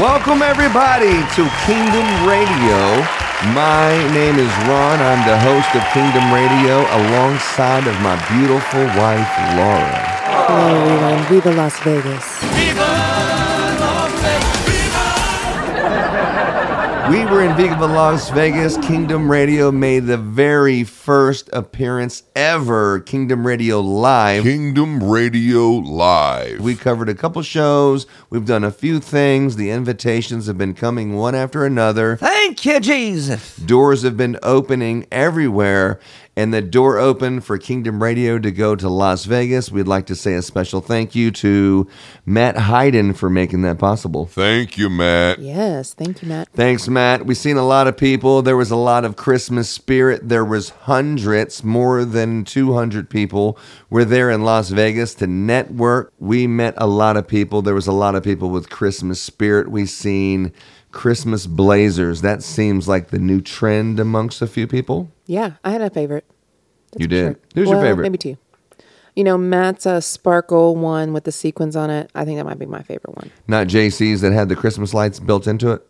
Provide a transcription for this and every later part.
Welcome, everybody, to Kingdom Radio. My name is Ron. I'm the host of Kingdom Radio alongside of my beautiful wife, Laura. Hello, everyone. Viva Las Vegas. We were in Viva Las Vegas. Kingdom Radio made the very first appearance ever. Kingdom Radio Live. Kingdom Radio Live. We covered a couple shows. We've done a few things. The invitations have been coming one after another. Thank you, Jesus. Doors have been opening everywhere. And the door opened for Kingdom Radio to go to Las Vegas. We'd like to say a special thank you to Matt Hayden for making that possible. Thank you, Matt. Yes, thank you, Matt. Thanks, Matt. We've seen a lot of people. There was a lot of Christmas spirit. There was hundreds, more than 200 people were there in Las Vegas to network. We met a lot of people. There was a lot of people with Christmas spirit. We seen Christmas blazers. That seems like the new trend amongst a few people. Yeah, I had a favorite. That's You did. sure. Who's your favorite? Maybe two. You know, Matt's uh, sparkle one with the sequins on it. I think that might be my favorite one. Not JC's that had the Christmas lights built into it.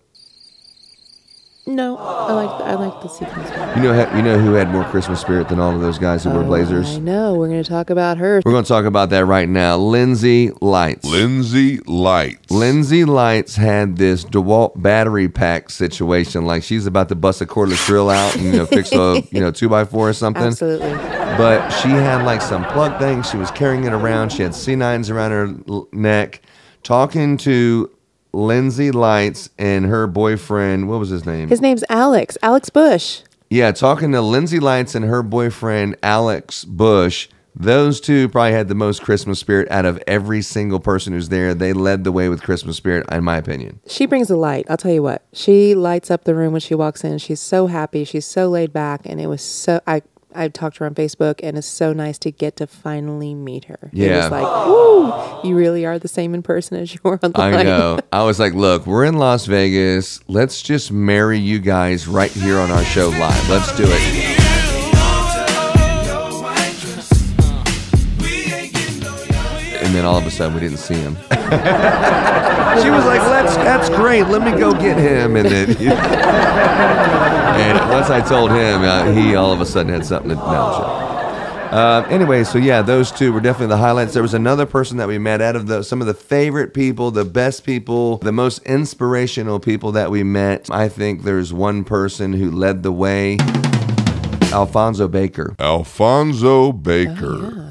No, I like I like the sequins one. You know, you know who had more Christmas spirit than all of those guys who wore Oh, blazers. I know. We're going to talk about her. We're going to talk about that right now. Lindsay Lights. Lindsay Lights. Lindsay Lights had this DeWalt battery pack situation, like she's about to bust a cordless drill out and you know fix a you know two by four or something. Absolutely. But she had like some plug thing. She was carrying it around. She had C9s around her l- neck, talking to Lindsay Lights and her boyfriend. What was his name? His name's Alex. Alex Bush. Yeah, talking to Lindsay Lights and her boyfriend Alex Bush. Those two probably had the most Christmas spirit out of every single person who's there. They led the way with Christmas spirit, in my opinion. She brings the light. I'll tell you what. She lights up the room when she walks in. She's so happy. She's so laid back, and it was so. I I talked to her on Facebook, and it's so nice to get to finally meet her. It Yeah. was like, woo, you really are the same in person as you were online. I know. I was like, look, we're in Las Vegas. Let's just marry you guys right here on our show live. Let's do it. And then all of a sudden, we didn't see him. she was like, "Let's. That's great. Let me go get him." And then, and once I told him, uh, he all of a sudden had something to. No, Uh, anyway, so yeah, those two were definitely the highlights. There was another person that we met out of the some of the favorite people, the best people, the most inspirational people that we met. I think there's one person who led the way. Alfonso Baker. Alfonso Baker. Yeah, the light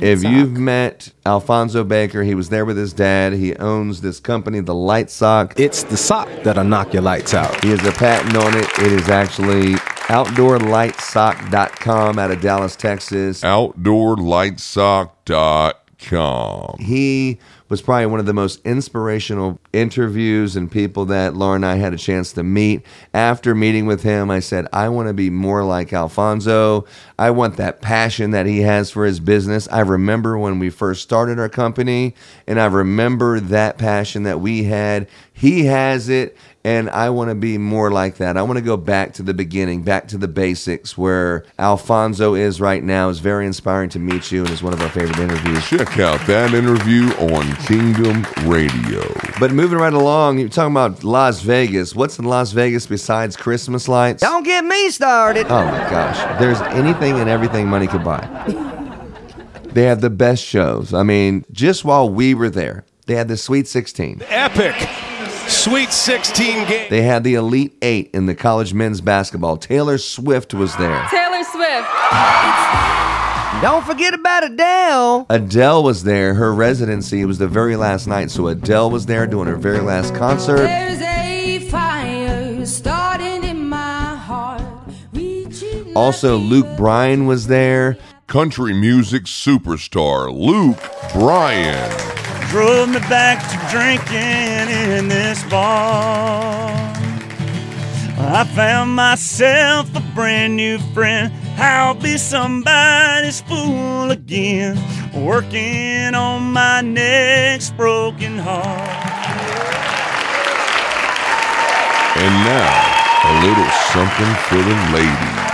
If sock. you've met Alfonso Baker, he was there with his dad. He owns this company, the Light Sock. It's the sock that'll knock your lights out. He has a patent on it. It is actually outdoorlightsock.com out of Dallas, Texas. OutdoorLightSock.com. He was probably one of the most inspirational interviews and people that Laura and I had a chance to meet. After meeting with him, I said, I want to be more like Alfonso. I want that passion that he has for his business. I remember when we first started our company, and I remember that passion that we had. He has it. And I want to be more like that. I want to go back to the beginning, back to the basics where Alfonso is right now. It's very inspiring to meet you and is one of our favorite interviews. Check out that interview on Kingdom Radio. But moving right along, you're talking about Las Vegas. What's in Las Vegas besides Christmas lights? Don't get me started. Oh my gosh. There's anything and everything money could buy. they have the best shows. I mean, just while we were there, they had the Sweet 16. Epic Sweet 16 game. They had the Elite Eight in the college men's basketball. Taylor Swift was there. Taylor Swift. Don't forget about Adele. Adele was there. Her residency was the very last night. So Adele was there doing her very last concert. There's a fire starting in my heart. Also, Luke Bryan was there. country music superstar Luke Bryan. drove me back to drinking in this bar. I found myself a brand new friend. I'll be somebody's fool again, working on my next broken heart. And now, a little something for the ladies.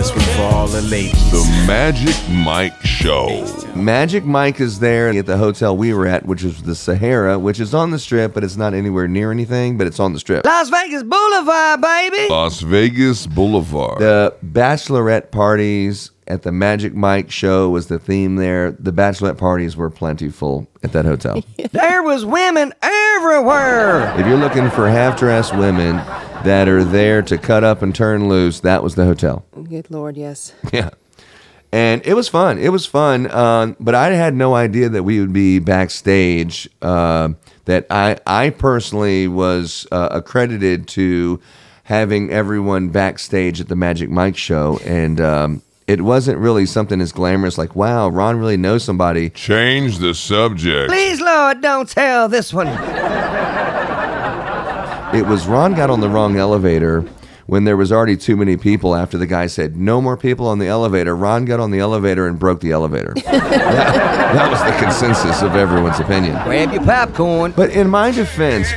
This one for all the ladies. The Magic Mike Show. Magic Mike is there at the hotel we were at, which is the Sahara, which is on the strip, but it's not anywhere near anything, but it's on the strip. Las Vegas Boulevard, baby. Las Vegas Boulevard. The bachelorette parties at the Magic Mike show was the theme there. The bachelorette parties were plentiful at that hotel. There was women everywhere. if you're looking for half dressed women that are there to cut up and turn loose, that was the hotel. Good Lord, yes. Yeah. And it was fun. It was fun. Um, but I had no idea that we would be backstage. Uh, that I, I personally was uh, accredited to having everyone backstage at the Magic Mike show. And um, it wasn't really something as glamorous like, wow, Ron really knows somebody. Change the subject. Please, Lord, don't tell this one. It was Ron got on the wrong elevator when there was already too many people after the guy said, no more people on the elevator. Ron got on the elevator and broke the elevator. that, that was the consensus of everyone's opinion. Grab your popcorn. But in my defense,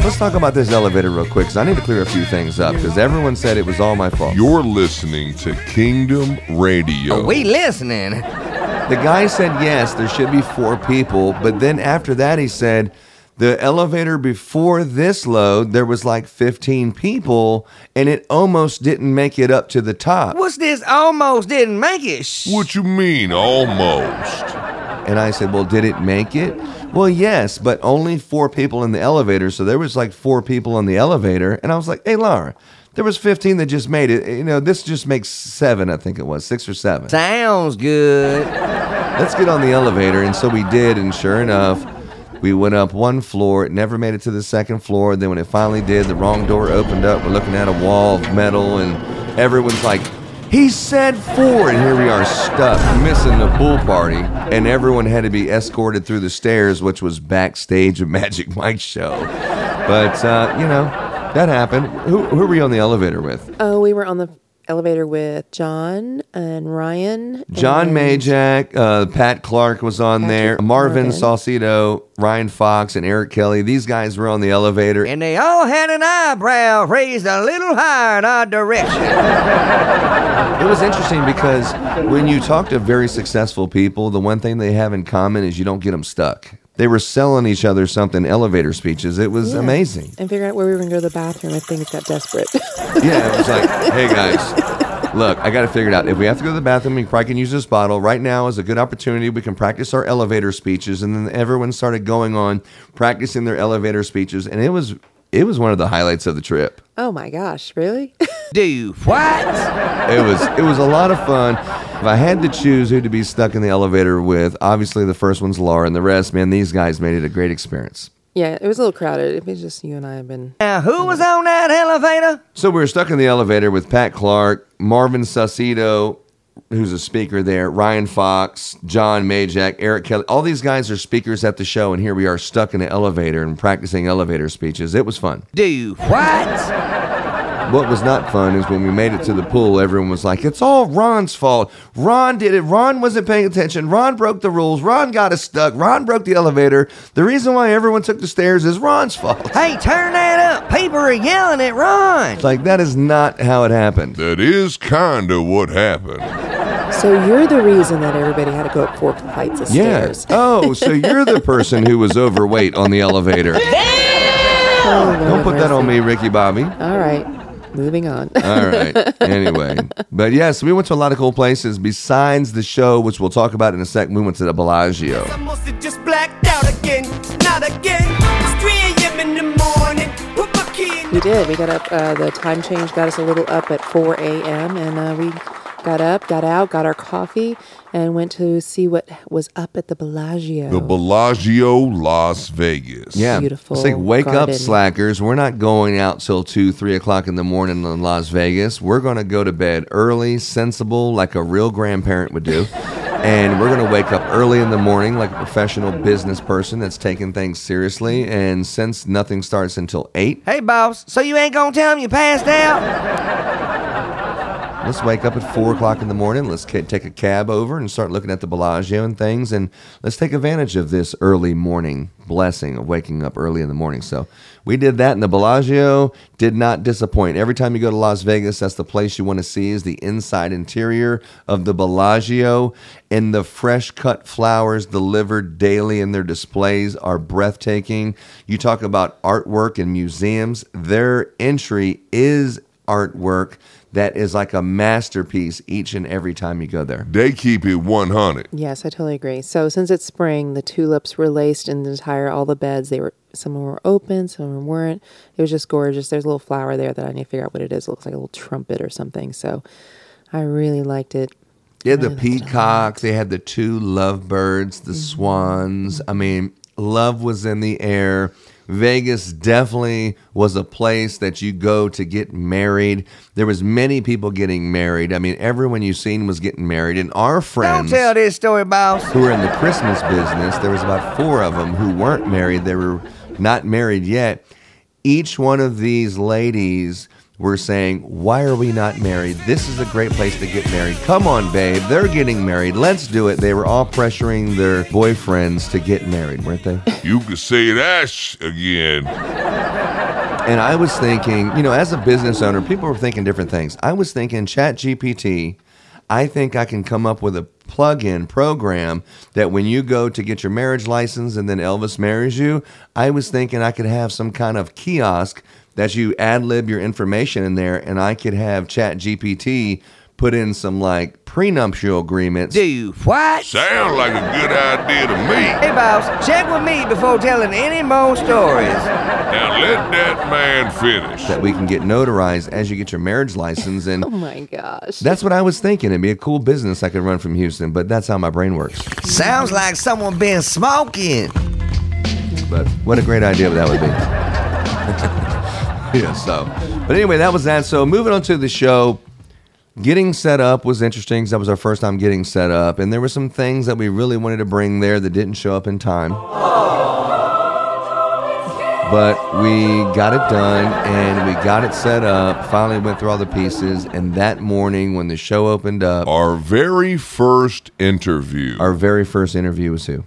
let's talk about this elevator real quick because I need to clear a few things up because everyone said it was all my fault. You're listening to Kingdom Radio. We listening. The guy said yes, there should be four people, but then after that he said the elevator before this load there was like 15 people and it almost didn't make it up to the top. What's this? Almost didn't make it. What you mean, almost? And I said, "Well, did it make it?" Well, yes, but only four people in the elevator, so there was like four people in the elevator, and I was like, "Hey, Laura, there was 15 that just made it. Eh, you know, this just makes 7, I think it was, 6 or 7." Sounds good. let's get on the elevator. And so we did. And sure enough, we went up one floor. It never made it to the second floor. Then when it finally did, the wrong door opened up. We're looking at a wall of metal, and everyone's like, he said four. And here we are stuck, missing the pool party. And everyone had to be escorted through the stairs, which was backstage of Magic Mike's show. But, uh, you know, that happened. Who, who were you on the elevator with? Oh, we were on the elevator with John and Ryan. John and Majak, uh, Pat Clark was on there, Marvin Marvin. Salcedo, Ryan Fox, and Eric Kelly. These guys were on the elevator. And they all had an eyebrow raised a little higher in our direction. It was interesting because when you talk to very successful people, the one thing they have in common is you don't get them stuck. They were selling each other something elevator speeches. It was Yeah. amazing. And figure out where we were going to go to the bathroom if things got desperate. Yeah, it was like, hey guys, look, I got to figure it out. If we have to go to the bathroom, we probably can use this bottle. Right now is a good opportunity. We can practice our elevator speeches, and then everyone started going on practicing their elevator speeches, and it was it was one of the highlights of the trip. oh my gosh, really? Do what? It was it was a lot of fun. If I had to choose who to be stuck in the elevator with, obviously the first one's Laura, and the rest, man, these guys made it a great experience. yeah, it was a little crowded. If was just you and I have been. Now, who was on that elevator? So we were stuck in the elevator with Pat Clark, Marvin Salcedo, who's a speaker there, Ryan Fox, John Majak, Eric Kelly. All these guys are speakers at the show, and here we are stuck in an elevator and practicing elevator speeches. It was fun. Do what? What was not fun is when we made it to the pool, everyone was like, it's all Ron's fault. Ron did it. Ron wasn't paying attention. Ron broke the rules. Ron got us stuck. Ron broke the elevator. The reason why everyone took the stairs is Ron's fault. Hey, turn that up. People are yelling at Ron. It's like, that is not how it happened. That is kinda what happened. So you're the reason that everybody had to go up four flights of Yeah. stairs. Oh, so you're the person who was overweight on the elevator. Oh, Don't Lord put that on me, Ricky Bobby. All right, moving on. All right. Anyway, but yes, we went to a lot of cool places besides the show, which we'll talk about in a sec. We went to the Bellagio. I must have just blacked out again, not again. It's 3 a.m. in the morning. Put my key in we did. We got up. Uh, the time change got us a little up at 4 a.m. and uh, we got up, got out, got our coffee, and went to see what was up at the Bellagio. The Bellagio, Las Vegas. Yeah. Beautiful It's like, wake up, slackers. We're not going out till 2, 3 o'clock in the morning in Las Vegas. We're going to go to bed early, sensible, like a real grandparent would do. and we're going to wake up early in the morning like a professional business person that's taking things seriously. And since nothing starts until 8, Hey, boss, so you ain't gonna tell him you passed out? Let's wake up at four o'clock in the morning. Let's take a cab over and start looking at the Bellagio and things, and let's take advantage of this early morning blessing of waking up early in the morning. So we did that, and the Bellagio did not disappoint. Every time you go to Las Vegas, that's the place you want to see is the inside interior of the Bellagio, and the fresh cut flowers delivered daily in their displays are breathtaking. You talk about artwork and museums; their entry is artwork that is like a masterpiece each and every time you go there. They keep it 100. Yes, I totally agree. So since it's spring, the tulips were laced in the entire all the beds. They were some were open, some of weren't. It was just gorgeous. There's a little flower there that I need to figure out what it is. It looks like a little trumpet or something. So I really liked it. They had the Really liked it a lot. peacock, they had the two lovebirds, the Mm-hmm. swans. I mean, love was in the air. Vegas definitely was a place that you go to get married. There was many people getting married. I mean, everyone you seen was getting married, and our Don't friends tell this story, boss. who were in the Christmas business, there was about four of them who weren't married. They were not married yet. Each one of these ladies were saying, Why are we not married? This is a great place to get married. Come on, babe. They're getting married. Let's do it. They were all pressuring their boyfriends to get married, weren't they? You could say that sh- again. And I was thinking, you know, as a business owner, people were thinking different things. I was thinking, Chat GPT, I think I can come up with a plug in program that when you go to get your marriage license and then Elvis marries you, I was thinking I could have some kind of kiosk that you ad lib your information in there and I could have Chat GPT put in some like prenuptial agreements. Do what? Sounds like a good idea to me. Hey, boss, check with me before telling any more stories. Now let that man finish. That we can get notarized as you get your marriage license and Oh my gosh. That's what I was thinking. It'd be a cool business I could run from Houston, but that's how my brain works. Sounds like someone been smoking. But what a great idea that would be. yeah, so. But anyway, that was that. So moving on to the show, getting set up was interesting 'cause that was our first time getting set up. And there were some things that we really wanted to bring there that didn't show up in time. But we got it done and we got it set up. Finally went through all the pieces. And that morning when the show opened up, Our very first interview. our very first interview was who?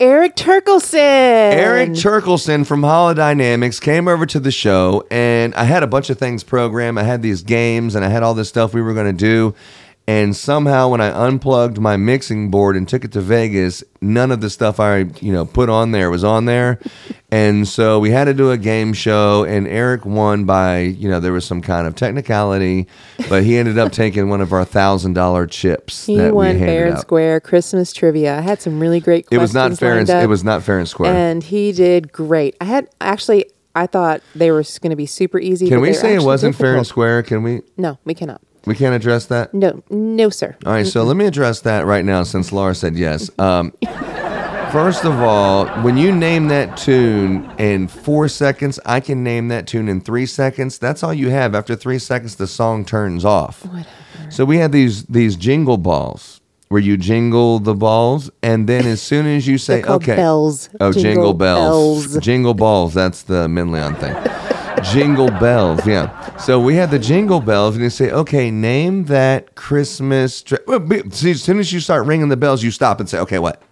Erik Terkelson. Erik Terkelson from Holodynamics came over to the show, and I had a bunch of things programmed. I had these games, and I had all this stuff we were going to do. And somehow, when I unplugged my mixing board and took it to Vegas, none of the stuff I you know put on there was on there. And so we had to do a game show, and Erik won by you know there was some kind of technicality, but he ended up taking one of our thousand dollar chips He that we won fair and out. square Christmas trivia. I had some really great It questions. was not fair and up, it was not fair and square. And he did great. I had actually I thought they were going to be super easy. Can we say it wasn't fair and square? Can we? No, we cannot. We can't address that. No, no, sir. All right, so let me address that right now since Laura said yes. Um, first of all, when you name that tune in four seconds, I can name that tune in three seconds. That's all you have. After three seconds, the song turns off. Whatever. So we had these these jingle balls where you jingle the balls, and then as soon as you say, "Okay," bells. oh, jingle, Jingle bells, bells. jingle balls. That's the Minleon thing. jingle bells, yeah. So we had the jingle bells, and you say, "Okay, name that Christmas." See, as soon as you start ringing the bells, you stop and say, "Okay, what?"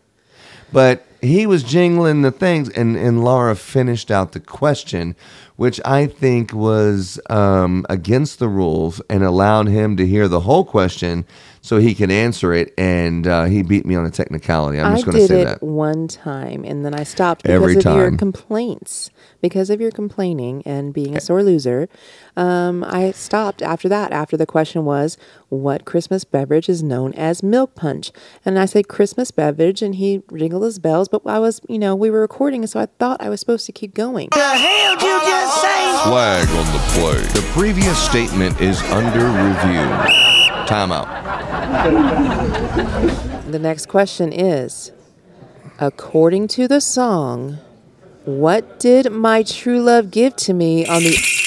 But he was jingling the things, and, and Laura finished out the question, which I think was um, against the rules and allowed him to hear the whole question so he can answer it. And uh, he beat me on a technicality. I'm I just going to did say it that. one time and then I stopped because Every of your complaints. Because of your complaining and being a sore loser, um, I stopped after that. After the question was, what Christmas beverage is known as milk punch? And I said Christmas beverage, and he jingled his bells. But I was, you know, we were recording, so I thought I was supposed to keep going. The hell did you just say? Flag on the play. The previous statement is under review. Timeout. The next question is According to the song, what did my true love give to me on the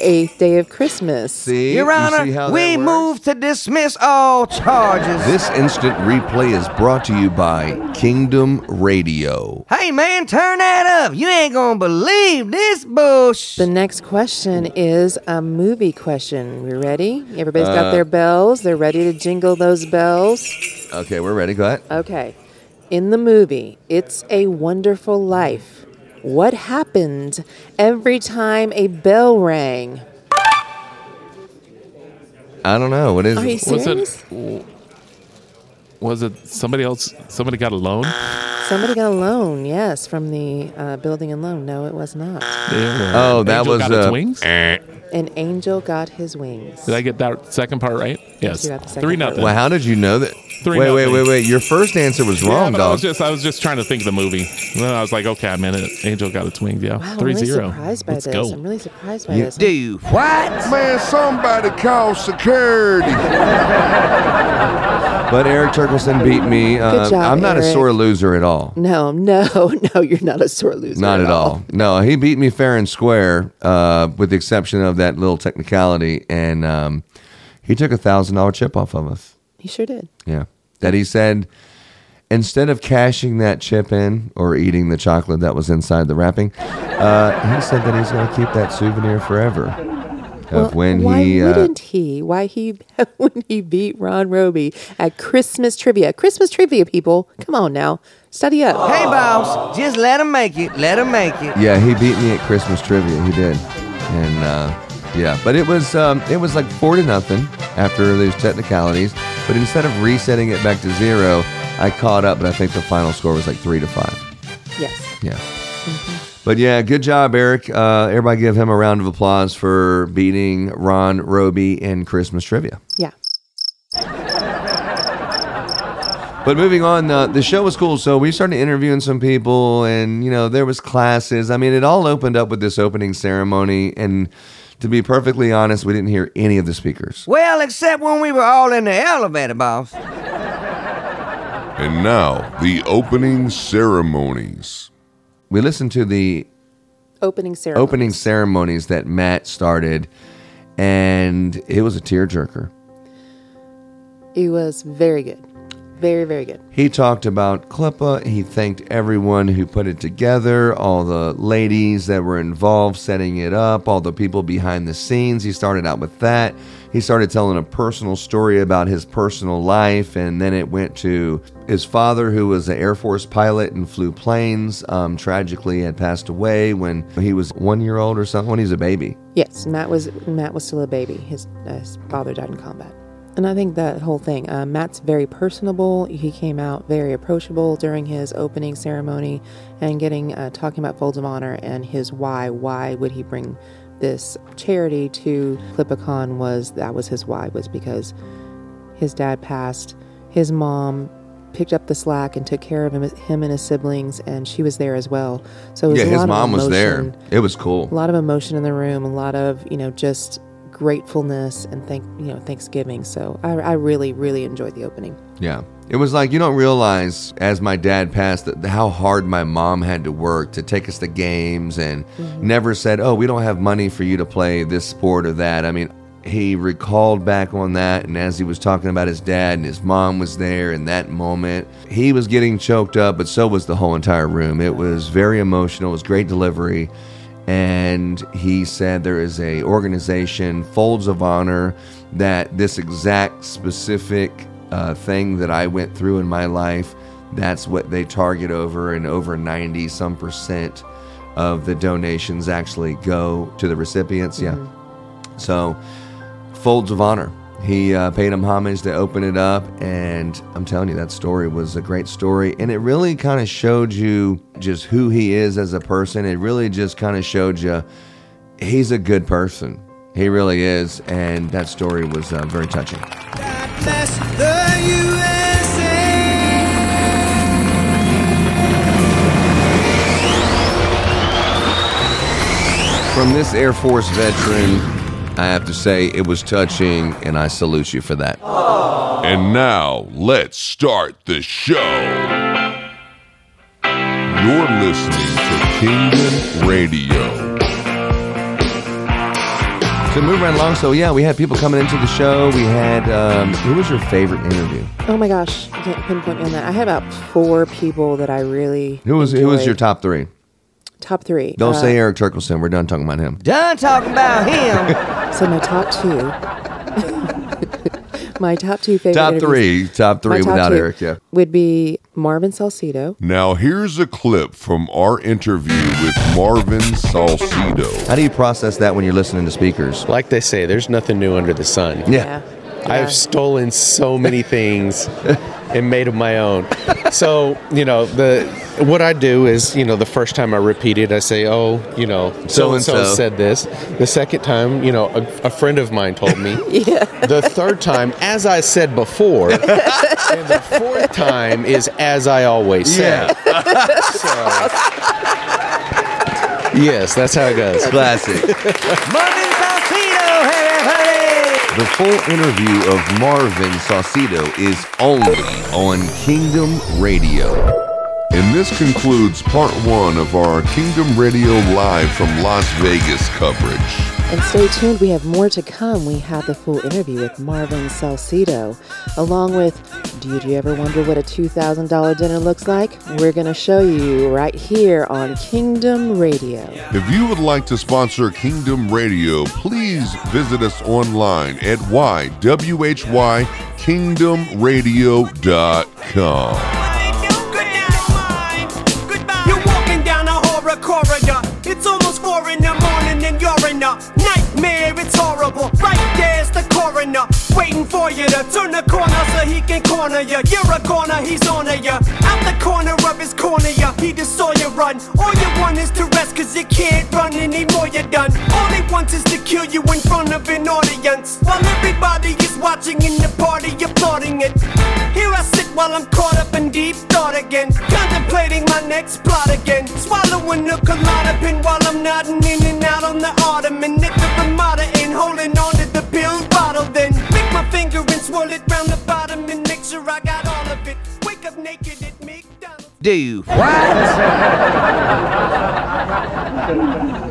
eighth day of Christmas? See, Your You see Honor, how we move to dismiss all charges. This instant replay is brought to you by Kingdom Radio. Hey man, turn that up. You ain't gonna believe this bush. The next question is a movie question. We ready? Everybody's got Uh, their bells. They're ready to jingle those bells. Okay, we're ready. Go ahead. Okay. In the movie, It's a Wonderful Life, what happened every time a bell rang? I don't know. What is Are you it? serious? Was it somebody else? Somebody got a loan? Somebody got a loan, yes, from the uh, building and loan. No, it was not. Oh, that Angel was, got its uh, wings. An angel got his wings. Did I get that second part right? Yes. you got the second Three part nothing. Well, how did you know that? Three wait, wait, nothing. wait, wait. Your first answer was Yeah, wrong, but I dog. was just I was just trying to think of the movie. And then I was like, okay, I meant it. Angel got its wings. Yeah, Wow, I'm three really zero. surprised by Let's this. go. I'm really surprised by You- this. Do what? Man, somebody call security. But Erik Terkelson beat me. Uh, job, I'm not a sore loser at all. No, no, no, you're not a sore loser. Not at all. No, he beat me fair and square, uh, with the exception of that little technicality, and um, he took a thousand dollar chip off of us. He sure did. Yeah, that he said instead of cashing that chip in or eating the chocolate that was inside the wrapping, uh, he said that he's going to keep that souvenir forever of when why he. Uh, wouldn't he? Why he when he beat Ron Roby at Christmas trivia? Christmas trivia, people, come on now, study up. Hey boss, just let him make it. Let him make it. Yeah, he beat me at Christmas trivia. He did, and uh, yeah, but it was um, it was like four to nothing after those technicalities. But instead of resetting it back to zero, I caught up. But I think the final score was like three to five. Yes. Yeah. But yeah, good job, Erik. Uh, everybody give him a round of applause for beating Ron Roby in Christmas trivia. Yeah. But moving on, uh, the show was cool. So we started interviewing some people, and you know there was classes. I mean, it all opened up with this opening ceremony, and to be perfectly honest, we didn't hear any of the speakers. Well, except when we were all in the elevator, boss. And now, the opening ceremonies. We listened to the Opening ceremony. opening ceremonies that Matt started, and it was a tearjerker. It was very good, very very good. He talked about CLIPA. He thanked everyone who put it together, all the ladies that were involved setting it up, all the people behind the scenes. He started out with that. He started telling a personal story about his personal life, and then it went to his father, who was an Air Force pilot and flew planes. Um, tragically, had passed away when he was one year old or something. When he was a baby. Yes, Matt was Matt was still a baby. His, uh, his father died in combat. And I think that whole thing, uh, Matt's very personable. He came out very approachable during his opening ceremony and getting uh, talking about Folds of Honor and his why. Why would he bring this charity to CLIPA Con? Was that was his why? Was because his dad passed. His mom picked up the slack and took care of him, him and his siblings, and she was there as well. So it was yeah, a his lot of mom was there. It was cool. a lot of emotion in the room, a lot of you know just gratefulness and thank you know Thanksgiving. So I, I really really enjoyed the opening. Yeah. It was like you don't realize as my dad passed that how hard my mom had to work to take us to games and mm-hmm. never said, "Oh, we don't have money for you to play this sport or that." I mean, he recalled back on that and as he was talking about his dad and his mom was there in that moment, he was getting choked up, but so was the whole entire room. It was very emotional. It was great delivery. And he said there is a organization, Folds of Honor, that this exact specific uh, thing that I went through in my life, that's what they target over, and over 90 some percent of the donations actually go to the recipients. Yeah. So, Folds of Honor. He uh, paid him homage to open it up, and I'm telling you, that story was a great story. And it really kind of showed you just who he is as a person. It really just kind of showed you he's a good person. He really is. And that story was uh, very touching. Bless the USA. From this Air Force veteran I have to say it was touching, and I salute you for that. And now, let's start the show. You're listening to Kingdom Radio. So move right along. So yeah, we had people coming into the show. We had um, who was your favorite interview? Oh my gosh, I can't pinpoint me on that. I had about four people that I really Who was who was your top three? top three? Don't Uh, say Erik Terkelson. We're done talking about him. Done talking about him. So my top two. my top two favorite. Top three, top three top without two Eric. Yeah. Would be Marvin Salcedo. Now, here's a clip from our interview with Marvin Salcedo. How do you process that when you're listening to speakers? Like they say, there's nothing new under the sun. Yeah. I've stolen so many things and made them my own. So, you know, the what I do is, you know, the first time I repeat it, I say, "Oh, you know, so and so said this." The second time, you know, a, a friend of mine told me. Yeah. The third time, as I said before, and the fourth time is as I always say. Yes, that's how it goes. Classic. Marvin Salcedo, hey, hey. The full interview of Marvin Salcedo is only on Kingdom Radio. And this concludes part one of our Kingdom Radio Live from Las Vegas coverage. And stay tuned, we have more to come. We have the full interview with Marvin Salcedo, along with Did you ever wonder what a $2,000 dinner looks like? We're going to show you right here on Kingdom Radio. If you would like to sponsor Kingdom Radio, please visit us online at whykingdomradio.com. You're walking down a horror corridor. It's almost four in the morning and you're in a nightmare. It's horrible. Right there's the coroner waiting for you to turn the corner so he can corner you. You're a corner, he's on you. Out the corner of his corner, you. He just saw you run. All you want is to rest cause you can't run anymore. You're done. All he wants is to kill you in front of an audience. While everybody is watching in the party, applauding it. Here I sit while I'm caught up in deep thought again. Contemplating my next plot again. Swallowing a Klonopin while I'm nodding in and out on the ottoman. At the Ramada Inn, holding on to the pill bottle. Then pick my finger and swirl it Do what?